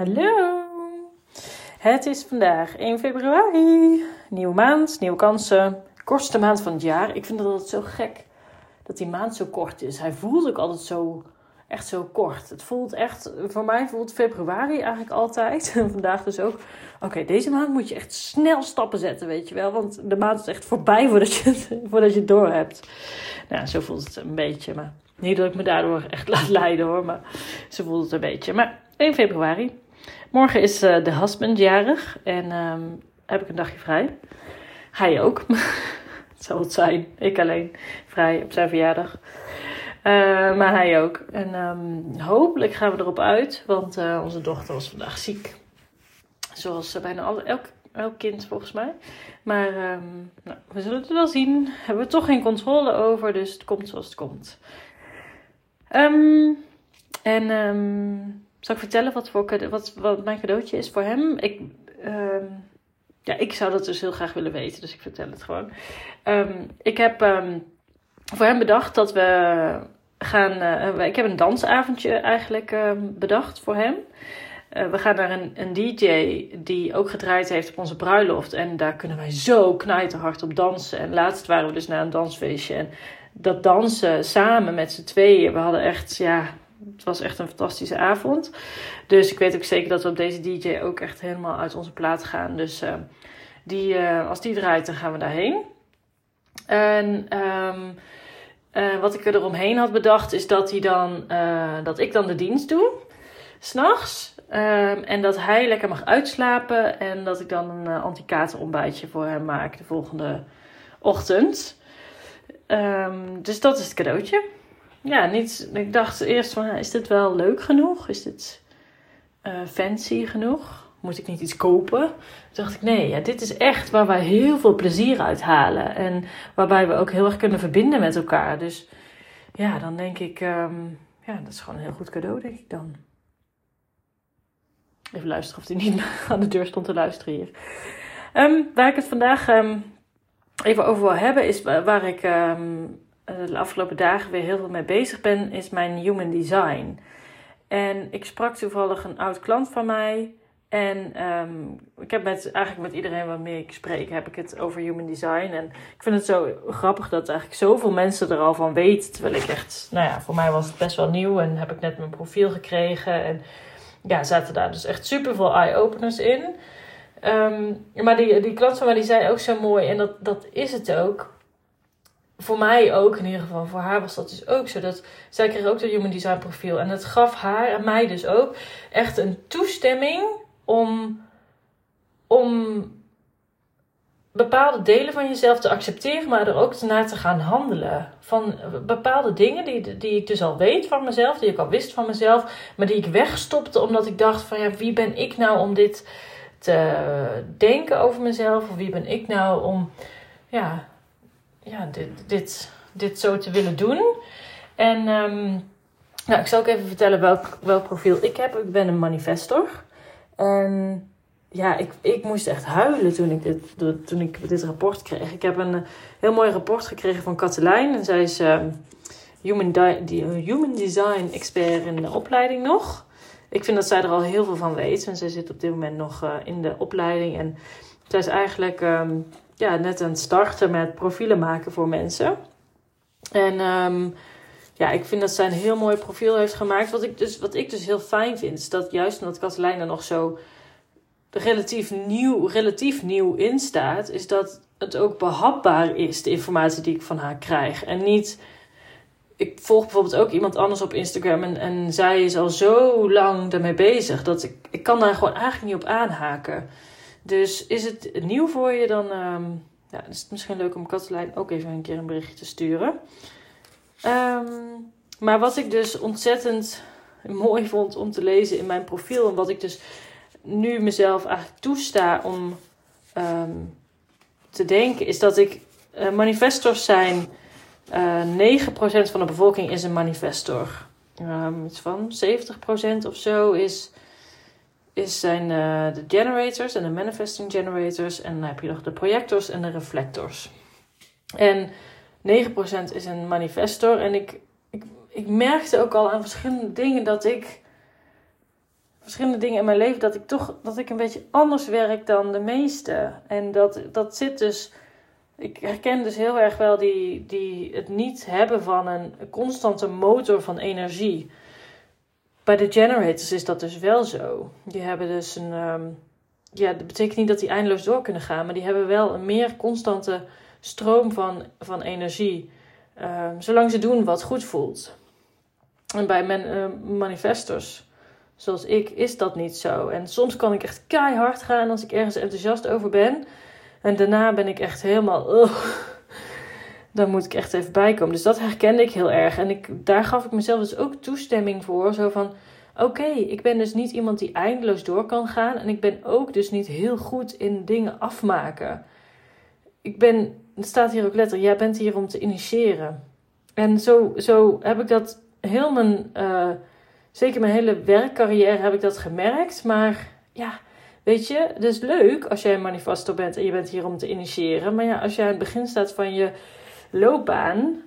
Hallo. Het is vandaag 1 februari. Nieuwe maand, nieuwe kansen. Kortste maand van het jaar. Ik vind het altijd zo gek dat die maand zo kort is. Hij voelt ook altijd zo, echt zo kort. Het voelt echt, voor mij voelt februari eigenlijk altijd. En vandaag dus ook. Oké, deze maand moet je echt snel stappen zetten, weet je wel. Want de maand is echt voorbij voordat je het, voordat je door hebt. Nou, zo voelt het een beetje. Maar niet dat ik me daardoor echt laat leiden hoor. Maar zo voelt het een beetje. Maar 1 februari. Morgen is uh, de husband jarig en um, heb ik een dagje vrij. Hij ook. het zal het zijn. Ik alleen vrij op zijn verjaardag. Uh, maar hij ook. En um, hopelijk gaan we erop uit, want uh, onze dochter was vandaag ziek. Zoals bijna elk, elk kind volgens mij. Maar um, nou, we zullen het wel zien. Hebben we toch geen controle over, dus het komt zoals het komt. En zal ik vertellen wat, voor wat, wat mijn cadeautje is voor hem? Ik, um, ja, ik zou dat dus heel graag willen weten, dus ik vertel het gewoon. Um, ik heb um, voor hem bedacht dat we gaan. Uh, ik heb een dansavondje eigenlijk bedacht voor hem. Uh, we gaan naar een, een DJ die ook gedraaid heeft op onze bruiloft. En daar kunnen wij zo knijterhard op dansen. En laatst waren we dus naar een dansfeestje. En dat dansen samen met z'n tweeën. We hadden echt, ja, het was echt een fantastische avond. Dus ik weet ook zeker dat we op deze DJ ook echt helemaal uit onze plaat gaan. Dus uh, die, uh, als die draait, dan gaan we daarheen. En um, uh, wat ik er eromheen had bedacht, is dat, hij dan, dat ik dan de dienst doe. S'nachts. Um, en dat hij lekker mag uitslapen. En dat ik dan een anti-kater ontbijtje voor hem maak de volgende ochtend. Um, dus dat is het cadeautje ja, niet, ik dacht eerst van, is dit wel leuk genoeg? Is dit uh, fancy genoeg? Moet ik niet iets kopen? Toen dacht ik, nee, ja, dit is echt waar wij heel veel plezier uit halen. En waarbij we ook heel erg kunnen verbinden met elkaar. Dus ja, dan denk ik, um, ja, dat is gewoon een heel goed cadeau, denk ik dan. Even luisteren of hij niet aan de deur stond te luisteren hier. Um, waar ik het vandaag um, even over wil hebben, is waar ik de afgelopen dagen weer heel veel mee bezig ben, is mijn human design. En ik sprak toevallig een oud klant van mij. En um, ik heb met, eigenlijk met iedereen waarmee ik spreek, heb ik het over human design. En ik vind het zo grappig dat eigenlijk zoveel mensen er al van weten. Terwijl ik echt, nou ja, voor mij was het best wel nieuw en heb ik net mijn profiel gekregen. En ja, zaten daar dus echt super veel eye-openers in. Um, maar die, die klant van mij die zei ook zo mooi, en dat, dat is het ook voor mij ook in ieder geval, voor haar was dat dus ook zo. Dat, zij kreeg ook dat Human Design profiel. En het gaf haar en mij dus ook echt een toestemming om, om bepaalde delen van jezelf te accepteren, maar er ook naar te gaan handelen. Van bepaalde dingen die, die ik dus al weet van mezelf, die ik al wist van mezelf, maar die ik wegstopte omdat ik dacht van ja, wie ben ik nou om dit te denken over mezelf? Of wie ben ik nou om ja, ja, dit, dit, dit zo te willen doen. En um, nou, ik zal ook even vertellen welk, welk profiel ik heb. Ik ben een manifestor. En ja, ik, ik moest echt huilen toen ik, dit, toen ik dit rapport kreeg. Ik heb een eh, heel mooi rapport gekregen van Katelijn. En zij is uh, human, di human design expert in de opleiding nog. Ik vind dat zij er al heel veel van weet. En zij zit op dit moment nog uh, in de opleiding. En zij is eigenlijk um, ja, net aan het starten met profielen maken voor mensen. En um, ja, ik vind dat zij een heel mooi profiel heeft gemaakt. Wat ik dus, wat ik dus heel fijn vind, is dat juist omdat Katelijn er nog zo relatief nieuw, relatief nieuw in staat, is dat het ook behapbaar is, de informatie die ik van haar krijg. En niet. Ik volg bijvoorbeeld ook iemand anders op Instagram en, en zij is al zo lang daarmee bezig dat ik, ik kan daar gewoon eigenlijk niet op aanhaken. Dus is het nieuw voor je, dan um, ja, is het misschien leuk om Katelijn ook even een keer een berichtje te sturen. Um, maar wat ik dus ontzettend mooi vond om te lezen in mijn profiel, en wat ik dus nu mezelf eigenlijk toesta om um, te denken, is dat ik uh, manifestors zijn. Uh, 9% van de bevolking is een manifestor. Iets van 70% of zo is is, zijn uh, de generators en de manifesting generators. En dan heb je nog de projectors en de reflectors. En 9% is een manifestor. En ik, ik, ik merkte ook al aan verschillende dingen dat ik verschillende dingen in mijn leven dat ik toch dat ik een beetje anders werk dan de meeste. En dat, dat zit dus. Ik herken dus heel erg wel die, die, het niet hebben van een constante motor van energie. Bij de generators is dat dus wel zo. Die hebben dus een. Ehm, ja, dat betekent niet dat die eindeloos door kunnen gaan, maar die hebben wel een meer constante stroom van, van energie. Um, zolang ze doen wat goed voelt. En bij men, uh, manifestors, zoals ik, is dat niet zo. En soms kan ik echt keihard gaan als ik ergens enthousiast over ben. En daarna ben ik echt helemaal. Dan moet ik echt even bijkomen. Dus dat herkende ik heel erg. En ik, daar gaf ik mezelf dus ook toestemming voor. Zo van: oké, ik ben dus niet iemand die eindeloos door kan gaan. En ik ben ook dus niet heel goed in dingen afmaken. Ik ben, het staat hier ook letterlijk, jij bent hier om te initiëren. En zo, zo heb ik dat heel mijn, uh, zeker mijn hele werkcarrière heb ik dat gemerkt. Maar ja, weet je, het is leuk als jij een manifestor bent en je bent hier om te initiëren. Maar ja, als jij aan het begin staat van je loopbaan,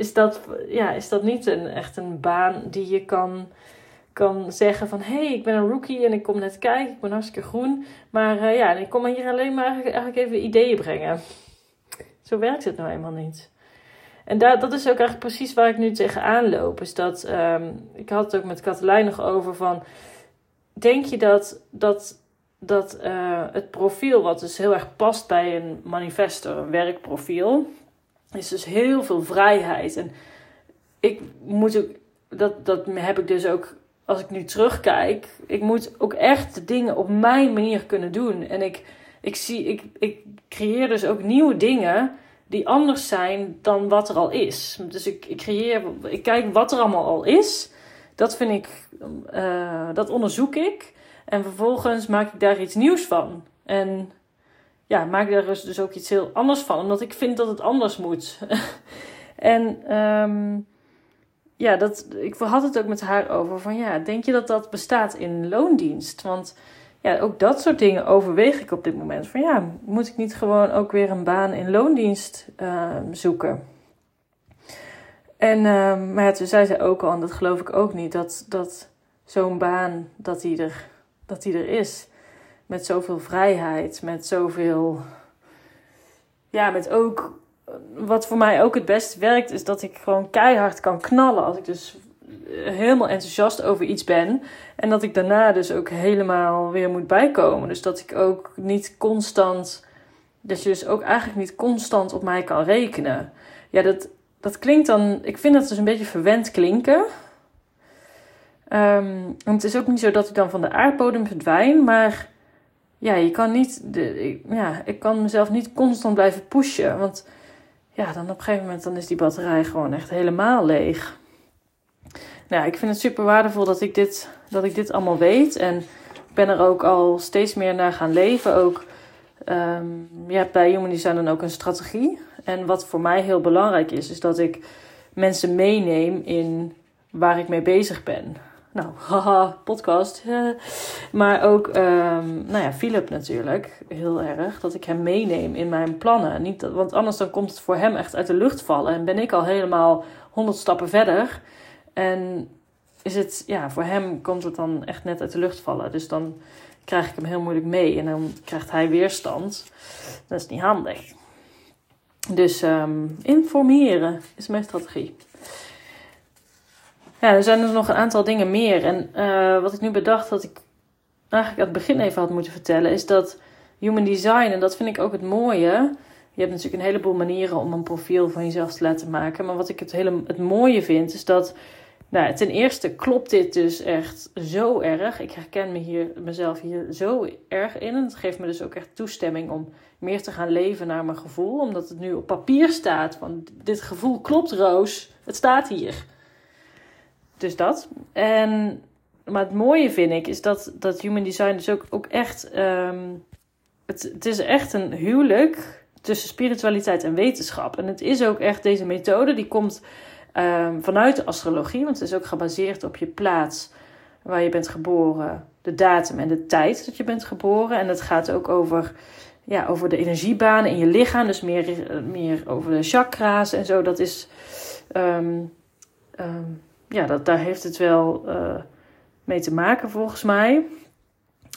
is dat, ja, is dat niet een, echt een baan die je kan, kan zeggen van... hé, hey, ik ben een rookie en ik kom net kijken, ik ben hartstikke groen. Maar uh, ja, ik kom hier alleen maar eigenlijk, even ideeën brengen. Zo werkt het nou eenmaal niet. En daar, dat is ook eigenlijk precies waar ik nu tegenaan loop. Is dat, um, ik had het ook met Katelijn nog over van... Denk je dat, dat, dat uh, het profiel wat dus heel erg past bij een manifesto, een werkprofiel... is dus heel veel vrijheid. En ik moet ook... Dat, dat heb ik dus ook als ik nu terugkijk. Ik moet ook echt de dingen op mijn manier kunnen doen. En ik, ik, zie, ik, ik creëer dus ook nieuwe dingen die anders zijn dan wat er al is. Dus ik, ik creëer, ik kijk wat er allemaal al is. Dat vind ik, uh, dat onderzoek ik. En vervolgens maak ik daar iets nieuws van. En ja, maak daar dus, dus ook iets heel anders van, omdat ik vind dat het anders moet. en um, ja, dat, ik had het ook met haar over van ja, denk je dat dat bestaat in loondienst? Want ja, ook dat soort dingen overweeg ik op dit moment. Van ja, moet ik niet gewoon ook weer een baan in loondienst uh, zoeken? En, uh, maar ja, toen zei ze ook al, en dat geloof ik ook niet, dat, dat zo'n baan, dat die, er, dat die er is. Met zoveel vrijheid, met zoveel, ja, met ook, wat voor mij ook het best werkt, is dat ik gewoon keihard kan knallen. Als ik dus helemaal enthousiast over iets ben. En dat ik daarna dus ook helemaal weer moet bijkomen. Dus dat ik ook niet constant. Dat je dus ook eigenlijk niet constant op mij kan rekenen. Ja, dat, dat klinkt dan. Ik vind dat dus een beetje verwend klinken. Um, het is ook niet zo dat ik dan van de aardbodem verdwijn. Maar ja, je kan niet. De, ik, ja, ik kan mezelf niet constant blijven pushen. Want ja, dan op een gegeven moment dan is die batterij gewoon echt helemaal leeg nou, ik vind het super waardevol dat ik dit, dat ik dit allemaal weet. En ik ben er ook al steeds meer naar gaan leven. Ook, um, je hebt bij Human Design dan ook een strategie. En wat voor mij heel belangrijk is, is dat ik mensen meeneem in waar ik mee bezig ben. Nou, haha, podcast. maar ook, um, nou ja, Philip natuurlijk, heel erg. Dat ik hem meeneem in mijn plannen. Niet want anders dan komt het voor hem echt uit de lucht vallen. En ben ik al helemaal honderd stappen verder. En is het, ja, voor hem komt het dan echt net uit de lucht vallen. Dus dan krijg ik hem heel moeilijk mee en dan krijgt hij weerstand. Dat is niet handig. Dus um, informeren is mijn strategie. Ja, er zijn er nog een aantal dingen meer. En uh, wat ik nu bedacht dat ik eigenlijk aan het begin even had moeten vertellen, is dat human design, en dat vind ik ook het mooie. Je hebt natuurlijk een heleboel manieren om een profiel van jezelf te laten maken. Maar wat ik het, hele, het mooie vind, is dat nou, ten eerste klopt dit dus echt zo erg. Ik herken me hier, mezelf hier zo erg in. En het geeft me dus ook echt toestemming om meer te gaan leven naar mijn gevoel. Omdat het nu op papier staat. Van dit gevoel klopt, Roos. Het staat hier. Dus dat. En, maar het mooie vind ik is dat, dat Human Design dus ook, ook echt. Um, het, het is echt een huwelijk tussen spiritualiteit en wetenschap. En het is ook echt deze methode die komt Um, vanuit de astrologie, want het is ook gebaseerd op je plaats waar je bent geboren, de datum en de tijd dat je bent geboren. En het gaat ook over, ja, over de energiebanen in je lichaam, dus meer, meer over de chakra's en zo. Dat is, um, ja, dat, daar heeft het wel uh, mee te maken volgens mij.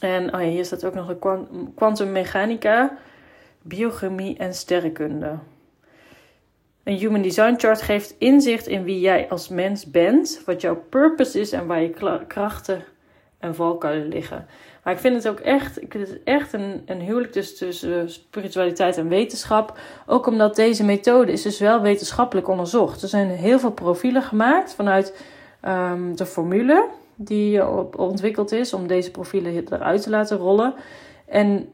En oh ja, hier staat ook nog de kwantummechanica, biochemie en sterrenkunde. Een Human Design Chart geeft inzicht in wie jij als mens bent, wat jouw purpose is en waar je krachten en valkuilen liggen. Maar ik vind het ook echt, ik vind het echt een, een huwelijk dus tussen spiritualiteit en wetenschap. Ook omdat deze methode is dus wel wetenschappelijk onderzocht. Er zijn heel veel profielen gemaakt vanuit um, de formule die ontwikkeld is om deze profielen eruit te laten rollen. En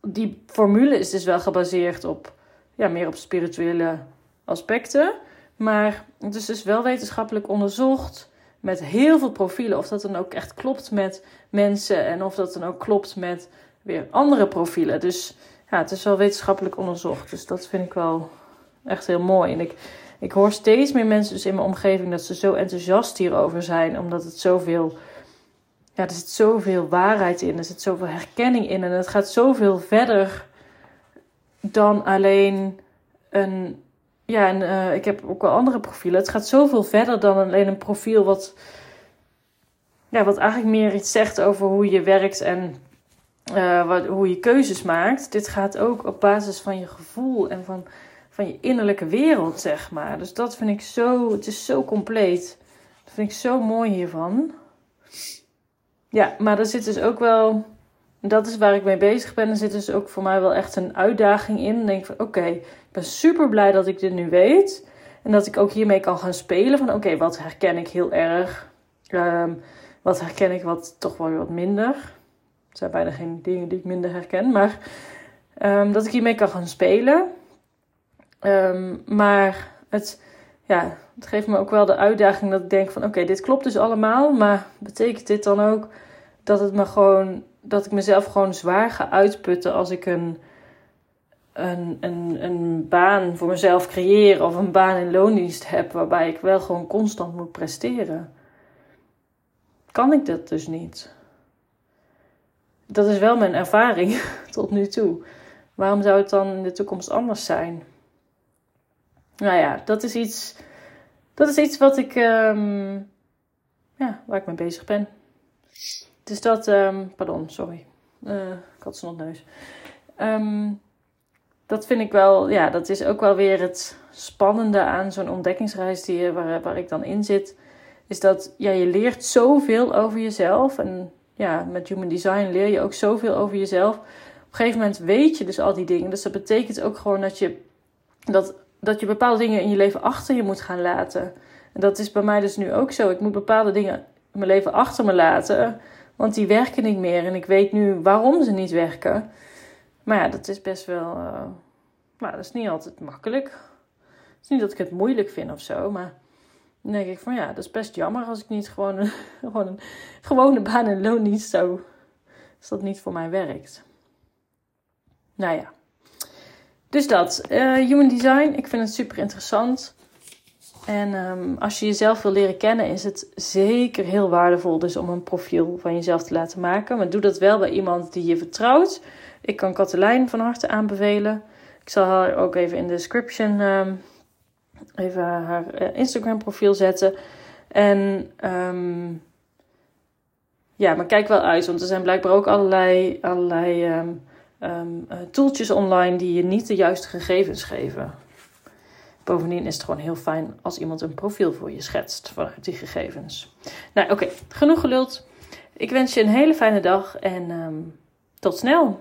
die formule is dus wel gebaseerd op ja, meer op spirituele aspecten. Maar het is dus wel wetenschappelijk onderzocht met heel veel profielen. Of dat dan ook echt klopt met mensen en of dat dan ook klopt met weer andere profielen. Dus ja, het is wel wetenschappelijk onderzocht. Dus dat vind ik wel echt heel mooi. En ik, ik hoor steeds meer mensen dus in mijn omgeving dat ze zo enthousiast hierover zijn, omdat het zoveel. Ja, er zit zoveel waarheid in, er zit zoveel herkenning in en het gaat zoveel verder dan alleen een. Ja, en uh, ik heb ook wel andere profielen. Het gaat zoveel verder dan alleen een profiel wat. Ja, wat eigenlijk meer iets zegt over hoe je werkt en uh, wat, hoe je keuzes maakt. Dit gaat ook op basis van je gevoel en van, van je innerlijke wereld, zeg maar. Dus dat vind ik zo. Het is zo compleet. Dat vind ik zo mooi hiervan. Ja, maar er zit dus ook wel dat is waar ik mee bezig ben. Er zit dus ook voor mij wel echt een uitdaging in. Denk van oké, ik ben super blij dat ik dit nu weet. En dat ik ook hiermee kan gaan spelen. Van oké, wat herken ik heel erg? Ehm, wat herken ik wat toch wel wat minder? Er zijn bijna geen dingen die ik minder herken. Maar um, dat ik hiermee kan gaan spelen. Um, maar het, ja, het geeft me ook wel de uitdaging dat ik denk van oké, dit klopt dus allemaal. Maar betekent dit dan ook dat het me gewoon dat ik mezelf gewoon zwaar ga uitputten als ik een, een, een, een baan voor mezelf creëer of een baan in loondienst heb waarbij ik wel gewoon constant moet presteren. Kan ik dat dus niet? Dat is wel mijn ervaring tot nu toe. Waarom zou het dan in de toekomst anders zijn? Nou ja, dat is iets, dat is iets wat ik, um, ja, waar ik mee bezig ben. Dus dat, um, pardon, sorry. Uh, ik had snotneus. Um, dat vind ik wel, ja, dat is ook wel weer het spannende aan zo'n ontdekkingsreis die, waar, waar ik dan in zit. Is dat ja, je leert zoveel over jezelf. En ja, met human design leer je ook zoveel over jezelf. Op een gegeven moment weet je dus al die dingen. Dus dat betekent ook gewoon dat je, dat, dat je bepaalde dingen in je leven achter je moet gaan laten. En dat is bij mij dus nu ook zo. Ik moet bepaalde dingen in mijn leven achter me laten. Want die werken niet meer en ik weet nu waarom ze niet werken. Maar ja, dat is best wel. Uh, nou, dat is niet altijd makkelijk. Het is niet dat ik het moeilijk vind of zo, maar dan denk ik van ja, dat is best jammer als ik niet gewoon een, gewoon een gewone baan en loon niet zo. Als dat niet voor mij werkt. Nou ja. Dus dat. Uh, human design, ik vind het super interessant. En um, als je jezelf wil leren kennen, is het zeker heel waardevol dus om een profiel van jezelf te laten maken. Maar doe dat wel bij iemand die je vertrouwt. Ik kan Katelijn van harte aanbevelen. Ik zal haar ook even in de description um, even haar uh, Instagram profiel zetten. En um, ja, maar kijk wel uit, want er zijn blijkbaar ook allerlei, allerlei um, tooltjes online die je niet de juiste gegevens geven. Bovendien is het gewoon heel fijn als iemand een profiel voor je schetst vanuit die gegevens. Nou, oké, genoeg geluld. Ik wens je een hele fijne dag en um, tot snel.